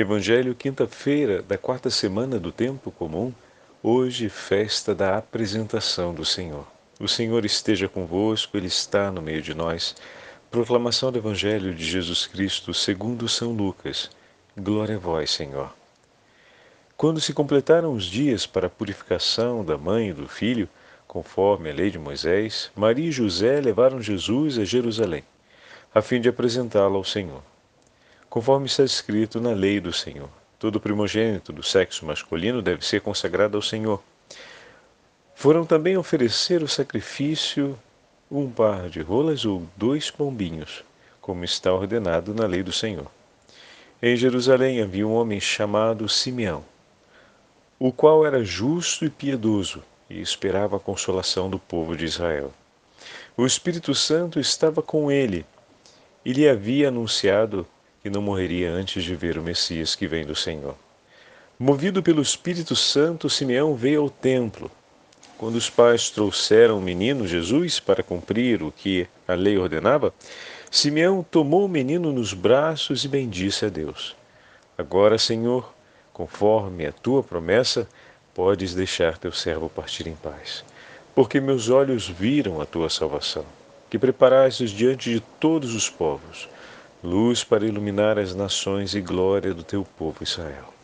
Evangelho, quinta-feira da quarta semana do tempo comum, hoje festa da apresentação do Senhor. O Senhor esteja convosco, Ele está no meio de nós. Proclamação do Evangelho de Jesus Cristo segundo São Lucas. Glória a vós, Senhor. Quando se completaram os dias para a purificação da mãe e do filho, conforme a lei de Moisés, Maria e José levaram Jesus a Jerusalém, a fim de apresentá-lo ao Senhor conforme está escrito na lei do Senhor. Todo primogênito do sexo masculino deve ser consagrado ao Senhor. Foram também oferecer o sacrifício um par de rolas ou dois pombinhos, como está ordenado na lei do Senhor. Em Jerusalém havia um homem chamado Simeão, o qual era justo e piedoso e esperava a consolação do povo de Israel. O Espírito Santo estava com ele e lhe havia anunciado que não morreria antes de ver o Messias que vem do Senhor. Movido pelo Espírito Santo, Simeão veio ao templo. Quando os pais trouxeram o menino Jesus para cumprir o que a lei ordenava, Simeão tomou o menino nos braços e bendisse a Deus. Agora, Senhor, conforme a tua promessa, podes deixar teu servo partir em paz, porque meus olhos viram a tua salvação, que preparastes diante de todos os povos luz para iluminar as nações e glória do teu povo Israel.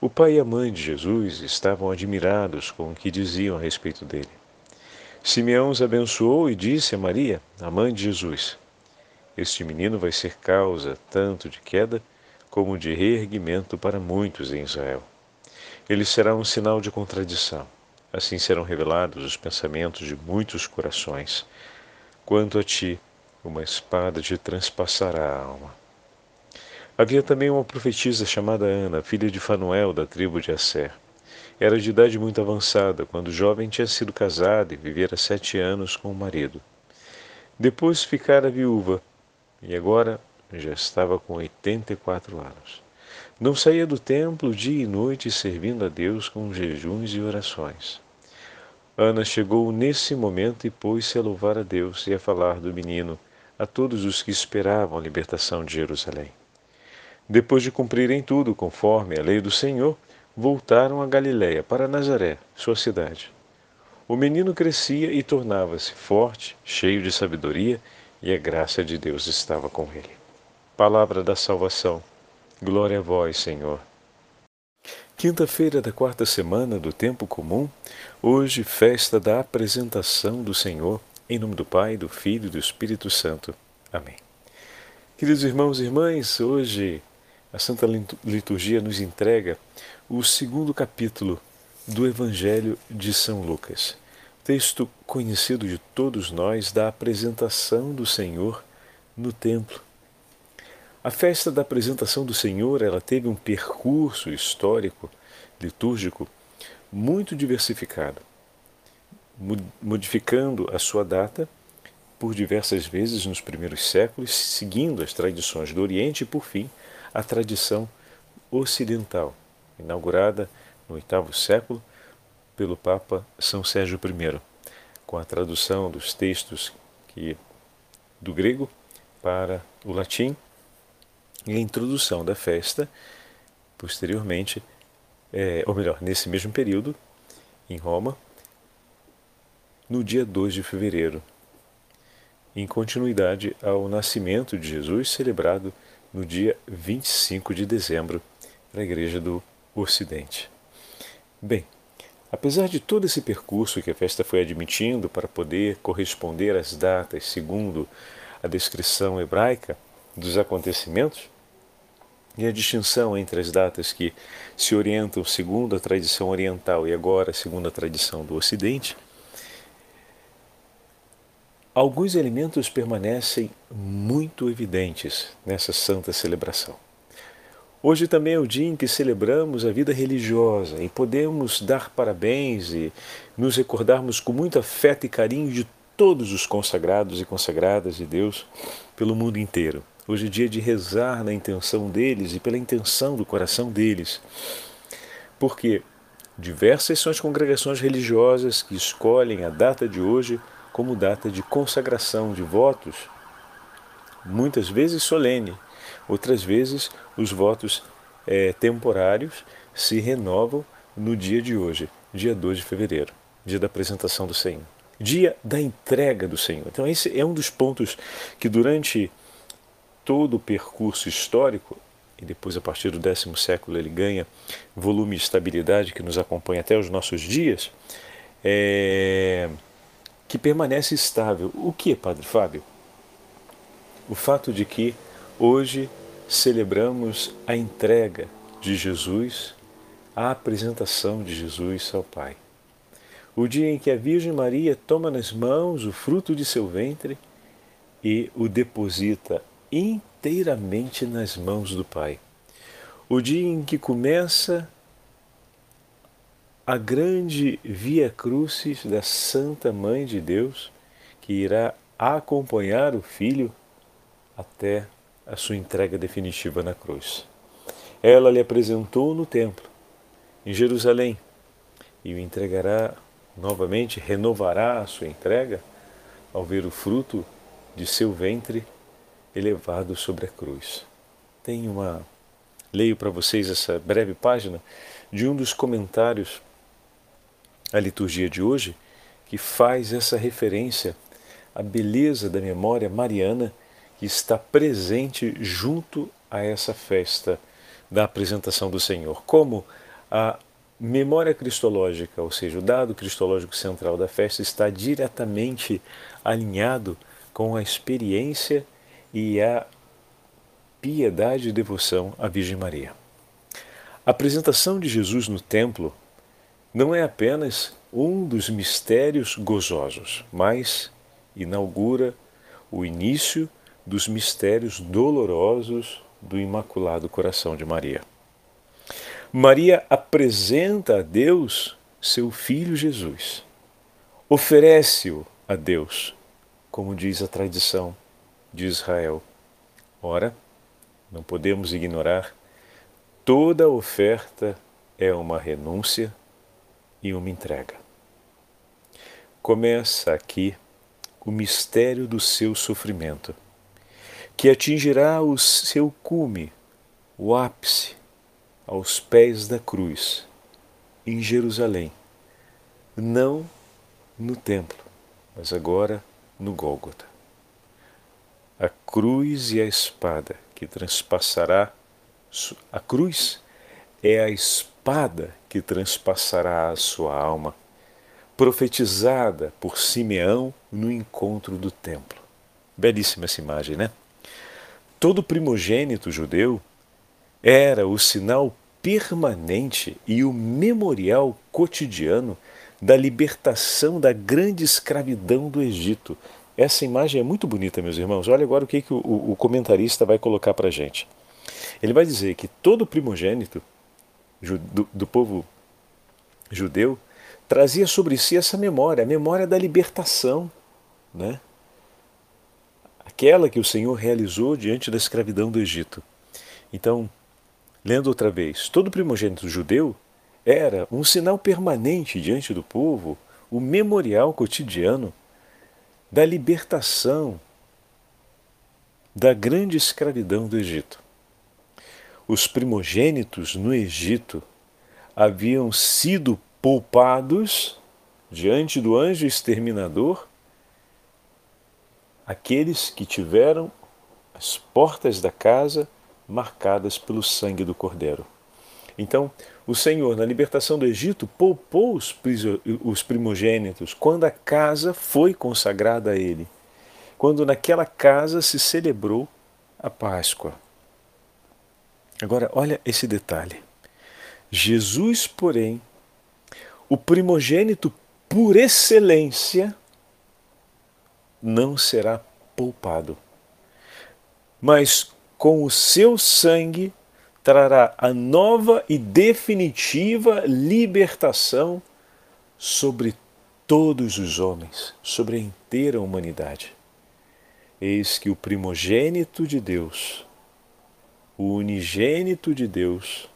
O pai e a mãe de Jesus estavam admirados com o que diziam a respeito dele. Simeão os abençoou e disse a Maria, a mãe de Jesus: Este menino vai ser causa tanto de queda como de reerguimento para muitos em Israel. Ele será um sinal de contradição. Assim serão revelados os pensamentos de muitos corações. Quanto a ti, uma espada te transpassará a alma. Havia também uma profetisa chamada Ana, filha de Fanuel, da tribo de Asser. Era de idade muito avançada, quando jovem tinha sido casada e vivera sete anos com o marido. Depois ficara viúva, e agora já estava com oitenta e quatro anos. Não saía do templo dia e noite servindo a Deus com jejuns e orações. Ana chegou nesse momento e pôs-se a louvar a Deus e a falar do menino a todos os que esperavam a libertação de Jerusalém. Depois de cumprirem tudo conforme a lei do Senhor, voltaram a Galiléia, para Nazaré, sua cidade. O menino crescia e tornava-se forte, cheio de sabedoria, e a graça de Deus estava com ele. Palavra da salvação. Glória a vós, Senhor. Quinta-feira da quarta semana do tempo comum, hoje festa da apresentação do Senhor em nome do Pai, do Filho e do Espírito Santo. Amém. Queridos irmãos e irmãs, hoje a Santa Liturgia nos entrega o segundo capítulo do Evangelho de São Lucas, texto conhecido de todos nós da apresentação do Senhor no templo. A festa da apresentação do Senhor, ela teve um percurso histórico, litúrgico muito diversificado modificando a sua data por diversas vezes nos primeiros séculos, seguindo as tradições do Oriente e, por fim, a tradição ocidental, inaugurada no oitavo século pelo Papa São Sérgio I, com a tradução dos textos que, do grego para o latim e a introdução da festa, posteriormente, é, ou melhor, nesse mesmo período, em Roma, no dia 2 de fevereiro, em continuidade ao nascimento de Jesus celebrado no dia 25 de dezembro para a Igreja do Ocidente. Bem, apesar de todo esse percurso que a festa foi admitindo para poder corresponder às datas segundo a descrição hebraica dos acontecimentos, e a distinção entre as datas que se orientam segundo a tradição oriental e agora segundo a tradição do Ocidente, Alguns elementos permanecem muito evidentes nessa santa celebração. Hoje também é o dia em que celebramos a vida religiosa e podemos dar parabéns e nos recordarmos com muito afeto e carinho de todos os consagrados e consagradas de Deus pelo mundo inteiro. Hoje é dia de rezar na intenção deles e pela intenção do coração deles. Porque diversas são as congregações religiosas que escolhem a data de hoje como data de consagração de votos, muitas vezes solene, outras vezes os votos é, temporários se renovam no dia de hoje, dia 2 de fevereiro, dia da apresentação do Senhor, dia da entrega do Senhor. Então, esse é um dos pontos que durante todo o percurso histórico, e depois a partir do décimo século ele ganha volume e estabilidade que nos acompanha até os nossos dias, é, que permanece estável. O que, Padre Fábio? O fato de que hoje celebramos a entrega de Jesus, a apresentação de Jesus ao Pai. O dia em que a Virgem Maria toma nas mãos o fruto de seu ventre e o deposita inteiramente nas mãos do Pai. O dia em que começa a grande via crucis da Santa Mãe de Deus, que irá acompanhar o Filho até a sua entrega definitiva na cruz. Ela lhe apresentou no templo, em Jerusalém, e o entregará novamente, renovará a sua entrega ao ver o fruto de seu ventre elevado sobre a cruz. Tem uma. Leio para vocês essa breve página de um dos comentários à liturgia de hoje, que faz essa referência à beleza da memória mariana que está presente junto a essa festa da apresentação do Senhor. Como a memória cristológica, ou seja, o dado cristológico central da festa, está diretamente alinhado com a experiência e a piedade e devoção à Virgem Maria. A apresentação de Jesus no templo não é apenas um dos mistérios gozosos, mas inaugura o início dos mistérios dolorosos do Imaculado Coração de Maria. Maria apresenta a Deus seu filho Jesus, oferece-o a Deus, como diz a tradição de Israel. Ora, não podemos ignorar, toda oferta é uma renúncia e uma entrega. Começa aqui o mistério do seu sofrimento que atingirá o seu cume, o ápice, aos pés da cruz, em Jerusalém, não no templo, mas agora no Gólgota. A cruz e a espada que transpassará a cruz é a espada que transpassará a sua alma, profetizada por Simeão no encontro do templo. Belíssima essa imagem, né? Todo primogênito judeu era o sinal permanente e o memorial cotidiano da libertação da grande escravidão do Egito. Essa imagem é muito bonita, meus irmãos. Olha agora o que, que o, o comentarista vai colocar para a gente. Ele vai dizer que todo primogênito do, povo judeu trazia sobre si essa memória, a memória da libertação, né? aquela que o Senhor realizou diante da escravidão do Egito. Então, lendo outra vez, todo primogênito judeu era um sinal permanente diante do povo, o memorial cotidiano da libertação da grande escravidão do Egito. Os primogênitos no Egito haviam sido poupados diante do anjo exterminador aqueles que tiveram as portas da casa marcadas pelo sangue do Cordeiro. Então, o Senhor, na libertação do Egito, poupou os primogênitos quando a casa foi consagrada a Ele, quando naquela casa se celebrou a Páscoa. Agora, olha esse detalhe. Jesus, porém, o primogênito por excelência, não será poupado. Mas com o seu sangue trará a nova e definitiva libertação sobre todos os homens, sobre a inteira humanidade. Eis que o primogênito de Deus, o unigênito de Deus,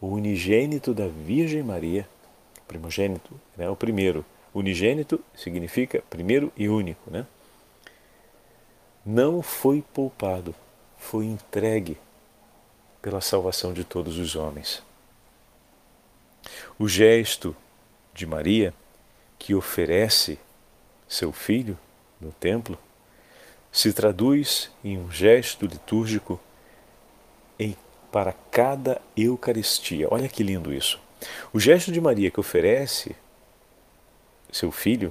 o unigênito da Virgem Maria, primogênito, né, o primeiro, Unigênito significa primeiro e único, né? Não foi poupado, foi entregue pela salvação de todos os homens. O gesto de Maria, que oferece seu filho no templo, se traduz em um gesto litúrgico para cada Eucaristia. Olha que lindo isso. O gesto de Maria que oferece seu filho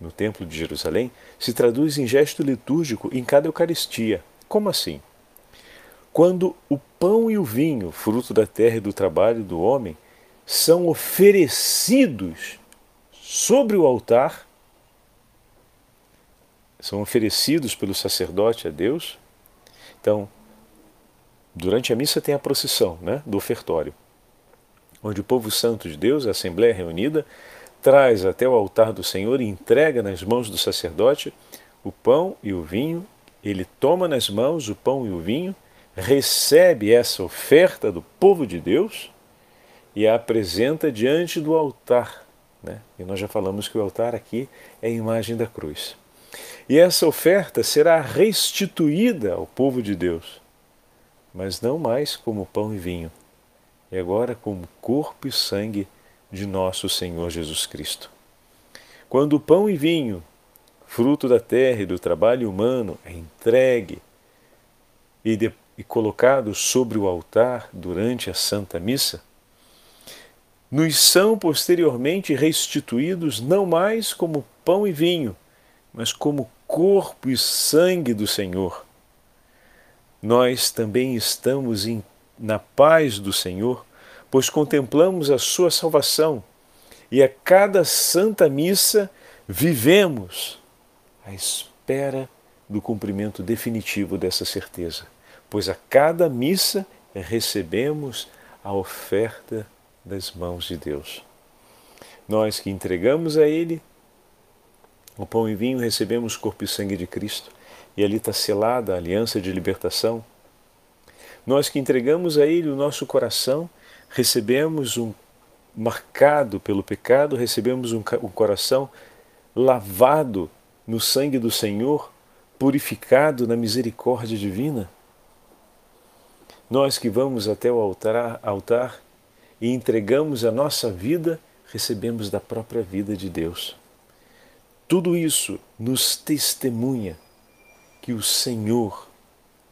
no Templo de Jerusalém se traduz em gesto litúrgico em cada Eucaristia. Como assim? Quando o pão e o vinho, fruto da terra e do trabalho do homem, são oferecidos sobre o altar, são oferecidos pelo sacerdote a Deus. Então, durante a missa tem a procissão né, do ofertório, onde o povo santo de Deus, a Assembleia reunida, traz até o altar do Senhor e entrega nas mãos do sacerdote o pão e o vinho. Ele toma nas mãos o pão e o vinho, recebe essa oferta do povo de Deus e a apresenta diante do altar. Né? E nós já falamos que o altar aqui é a imagem da cruz. E essa oferta será restituída ao povo de Deus, mas não mais como pão e vinho, e agora como corpo e sangue de nosso Senhor Jesus Cristo. Quando o pão e vinho, fruto da terra e do trabalho humano, é entregue e, de, e colocado sobre o altar durante a Santa Missa, nos são posteriormente restituídos não mais como pão e vinho, mas como corpo e sangue do Senhor. Nós também estamos em, na paz do Senhor pois contemplamos a sua salvação e a cada santa missa vivemos à espera do cumprimento definitivo dessa certeza, pois a cada missa recebemos a oferta das mãos de Deus. Nós que entregamos a Ele o pão e vinho, recebemos corpo e sangue de Cristo, e ali está selada a aliança de libertação. Nós que entregamos a Ele o nosso coração, recebemos um marcado pelo pecado, recebemos um, um coração lavado no sangue do Senhor, purificado na misericórdia divina. Nós que vamos até o altar, altar e entregamos a nossa vida, recebemos da própria vida de Deus. Tudo isso nos testemunha que o Senhor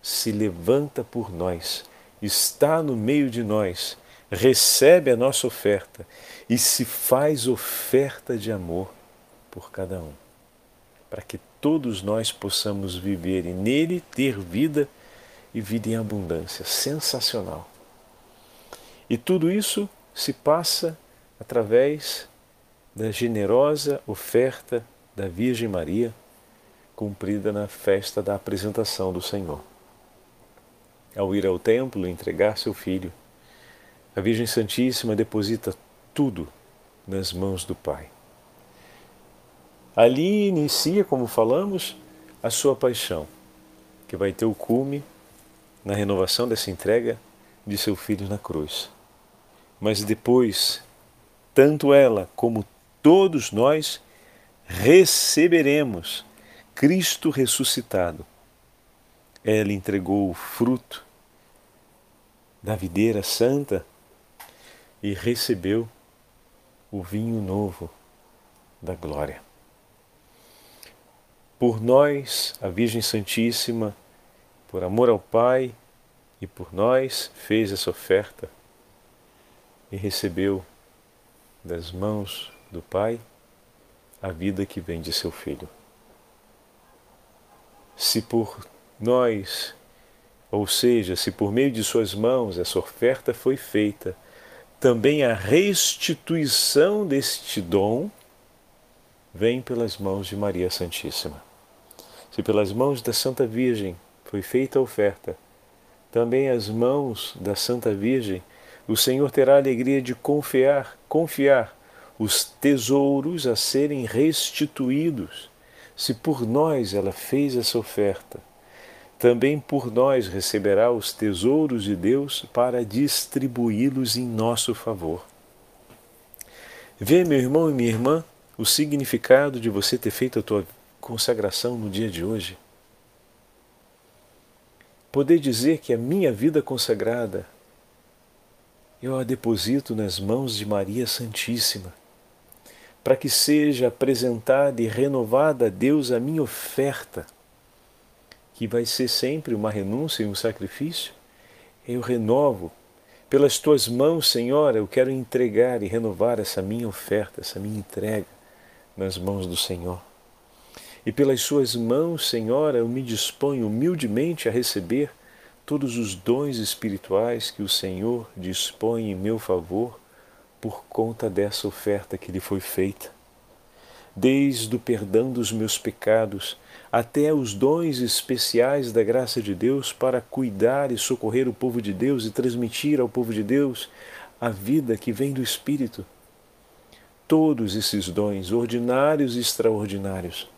se levanta por nós, está no meio de nós recebe a nossa oferta e se faz oferta de amor por cada um, para que todos nós possamos viver e nele ter vida e vida em abundância. Sensacional. E tudo isso se passa através da generosa oferta da Virgem Maria, cumprida na festa da apresentação do Senhor. Ao ir ao templo entregar seu filho, a Virgem Santíssima deposita tudo nas mãos do Pai. Ali inicia, como falamos, a sua paixão, que vai ter o cume na renovação dessa entrega de seu filho na cruz. Mas depois, tanto ela como todos nós receberemos Cristo ressuscitado. Ela entregou o fruto da videira santa e recebeu o vinho novo da glória. Por nós, a Virgem Santíssima, por amor ao Pai e por nós, fez essa oferta e recebeu das mãos do Pai a vida que vem de seu Filho. Se por nós, ou seja, se por meio de Suas mãos essa oferta foi feita, também a restituição deste dom vem pelas mãos de Maria Santíssima. Se pelas mãos da Santa Virgem foi feita a oferta, também as mãos da Santa Virgem, o Senhor terá a alegria de confiar, confiar os tesouros a serem restituídos. Se por nós ela fez essa oferta, também por nós receberá os tesouros de Deus para distribuí-los em nosso favor. Vê, meu irmão e minha irmã, o significado de você ter feito a tua consagração no dia de hoje. poder dizer que a minha vida consagrada eu a deposito nas mãos de Maria Santíssima, para que seja apresentada e renovada a Deus a minha oferta, que vai ser sempre uma renúncia e um sacrifício. Eu renovo pelas tuas mãos, Senhor, eu quero entregar e renovar essa minha oferta, essa minha entrega nas mãos do Senhor. E pelas suas mãos, Senhor, eu me disponho humildemente a receber todos os dons espirituais que o Senhor dispõe em meu favor por conta dessa oferta que lhe foi feita. Desde o perdão dos meus pecados até os dons especiais da graça de Deus para cuidar e socorrer o povo de Deus e transmitir ao povo de Deus a vida que vem do Espírito. Todos esses dons, ordinários e extraordinários,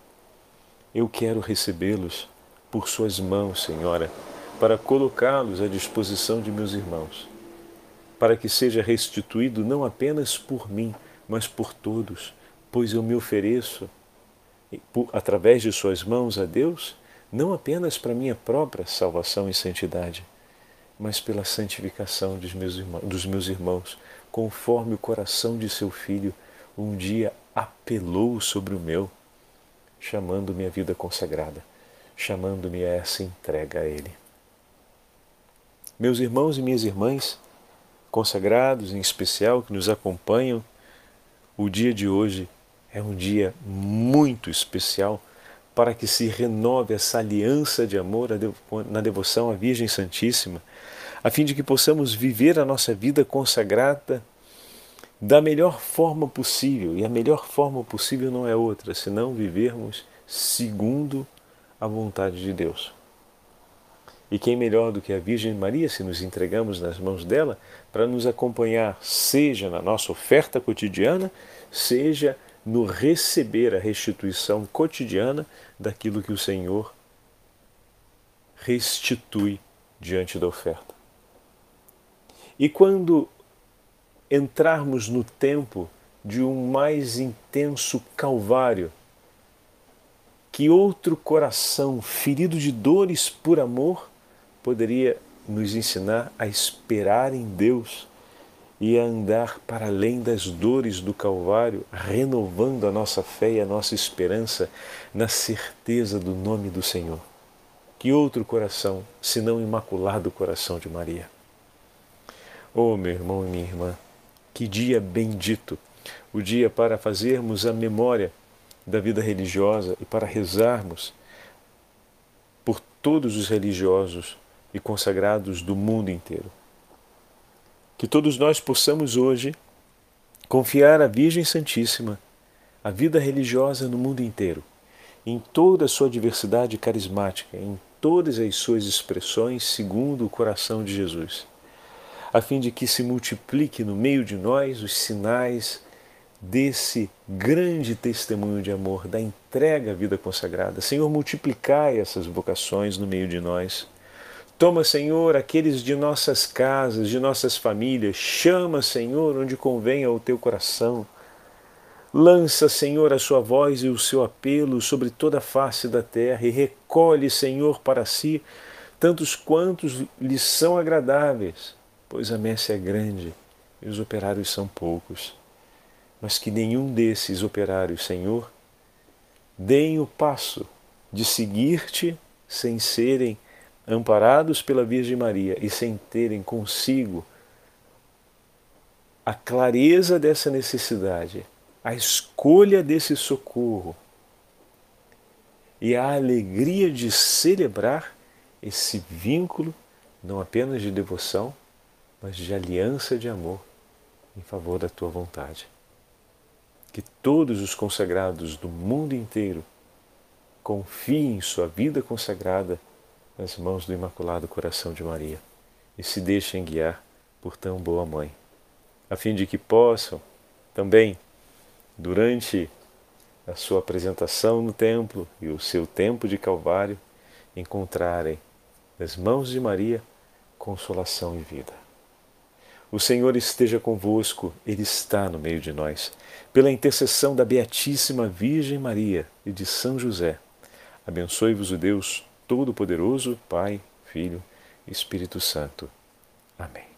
eu quero recebê-los por Suas mãos, Senhora, para colocá-los à disposição de meus irmãos, para que seja restituído não apenas por mim, mas por todos, pois eu me ofereço através de Suas mãos a Deus, não apenas para minha própria salvação e santidade, mas pela santificação dos meus irmãos, dos meus irmãos conforme o coração de seu filho um dia apelou sobre o meu chamando-me a vida consagrada, chamando-me a essa entrega a Ele. Meus irmãos e minhas irmãs, consagrados em especial, que nos acompanham, o dia de hoje é um dia muito especial para que se renove essa aliança de amor na devoção à Virgem Santíssima, a fim de que possamos viver a nossa vida consagrada da melhor forma possível. E a melhor forma possível não é outra, senão vivermos segundo a vontade de Deus. E quem melhor do que a Virgem Maria se nos entregamos nas mãos dela para nos acompanhar, seja na nossa oferta cotidiana, seja no receber a restituição cotidiana daquilo que o Senhor restitui diante da oferta. E quando entrarmos no tempo de um mais intenso calvário. Que outro coração ferido de dores por amor poderia nos ensinar a esperar em Deus e a andar para além das dores do Calvário, renovando a nossa fé e a nossa esperança na certeza do nome do Senhor. Que outro coração, senão o imaculado coração de Maria? Oh, meu irmão e minha irmã, que dia bendito! O dia para fazermos a memória da vida religiosa e para rezarmos por todos os religiosos e consagrados do mundo inteiro. Que todos nós possamos hoje confiar à Virgem Santíssima a vida religiosa no mundo inteiro, em toda a sua diversidade carismática, em todas as suas expressões segundo o coração de Jesus a fim de que se multiplique no meio de nós os sinais desse grande testemunho de amor, da entrega à vida consagrada. Senhor, multiplicai essas vocações no meio de nós. Toma, Senhor, aqueles de nossas casas, de nossas famílias, chama, Senhor, onde convém ao teu coração. Lança, Senhor, a sua voz e o seu apelo sobre toda a face da terra e recolhe, Senhor, para si tantos quantos lhes são agradáveis pois a messe é grande e os operários são poucos. Mas que nenhum desses operários, Senhor, deem o passo de seguir-te sem serem amparados pela Virgem Maria e sem terem consigo a clareza dessa necessidade, a escolha desse socorro e a alegria de celebrar esse vínculo, não apenas de devoção, mas de aliança de amor em favor da tua vontade. Que todos os consagrados do mundo inteiro confiem sua vida consagrada nas mãos do Imaculado Coração de Maria e se deixem guiar por tão boa mãe, a fim de que possam também, durante a sua apresentação no templo e o seu tempo de Calvário, encontrarem nas mãos de Maria consolação e vida. O Senhor esteja convosco, Ele está no meio de nós. Pela intercessão da Beatíssima Virgem Maria e de São José, abençoe-vos o Deus Todo-Poderoso, Pai, Filho Espírito Santo. Amém.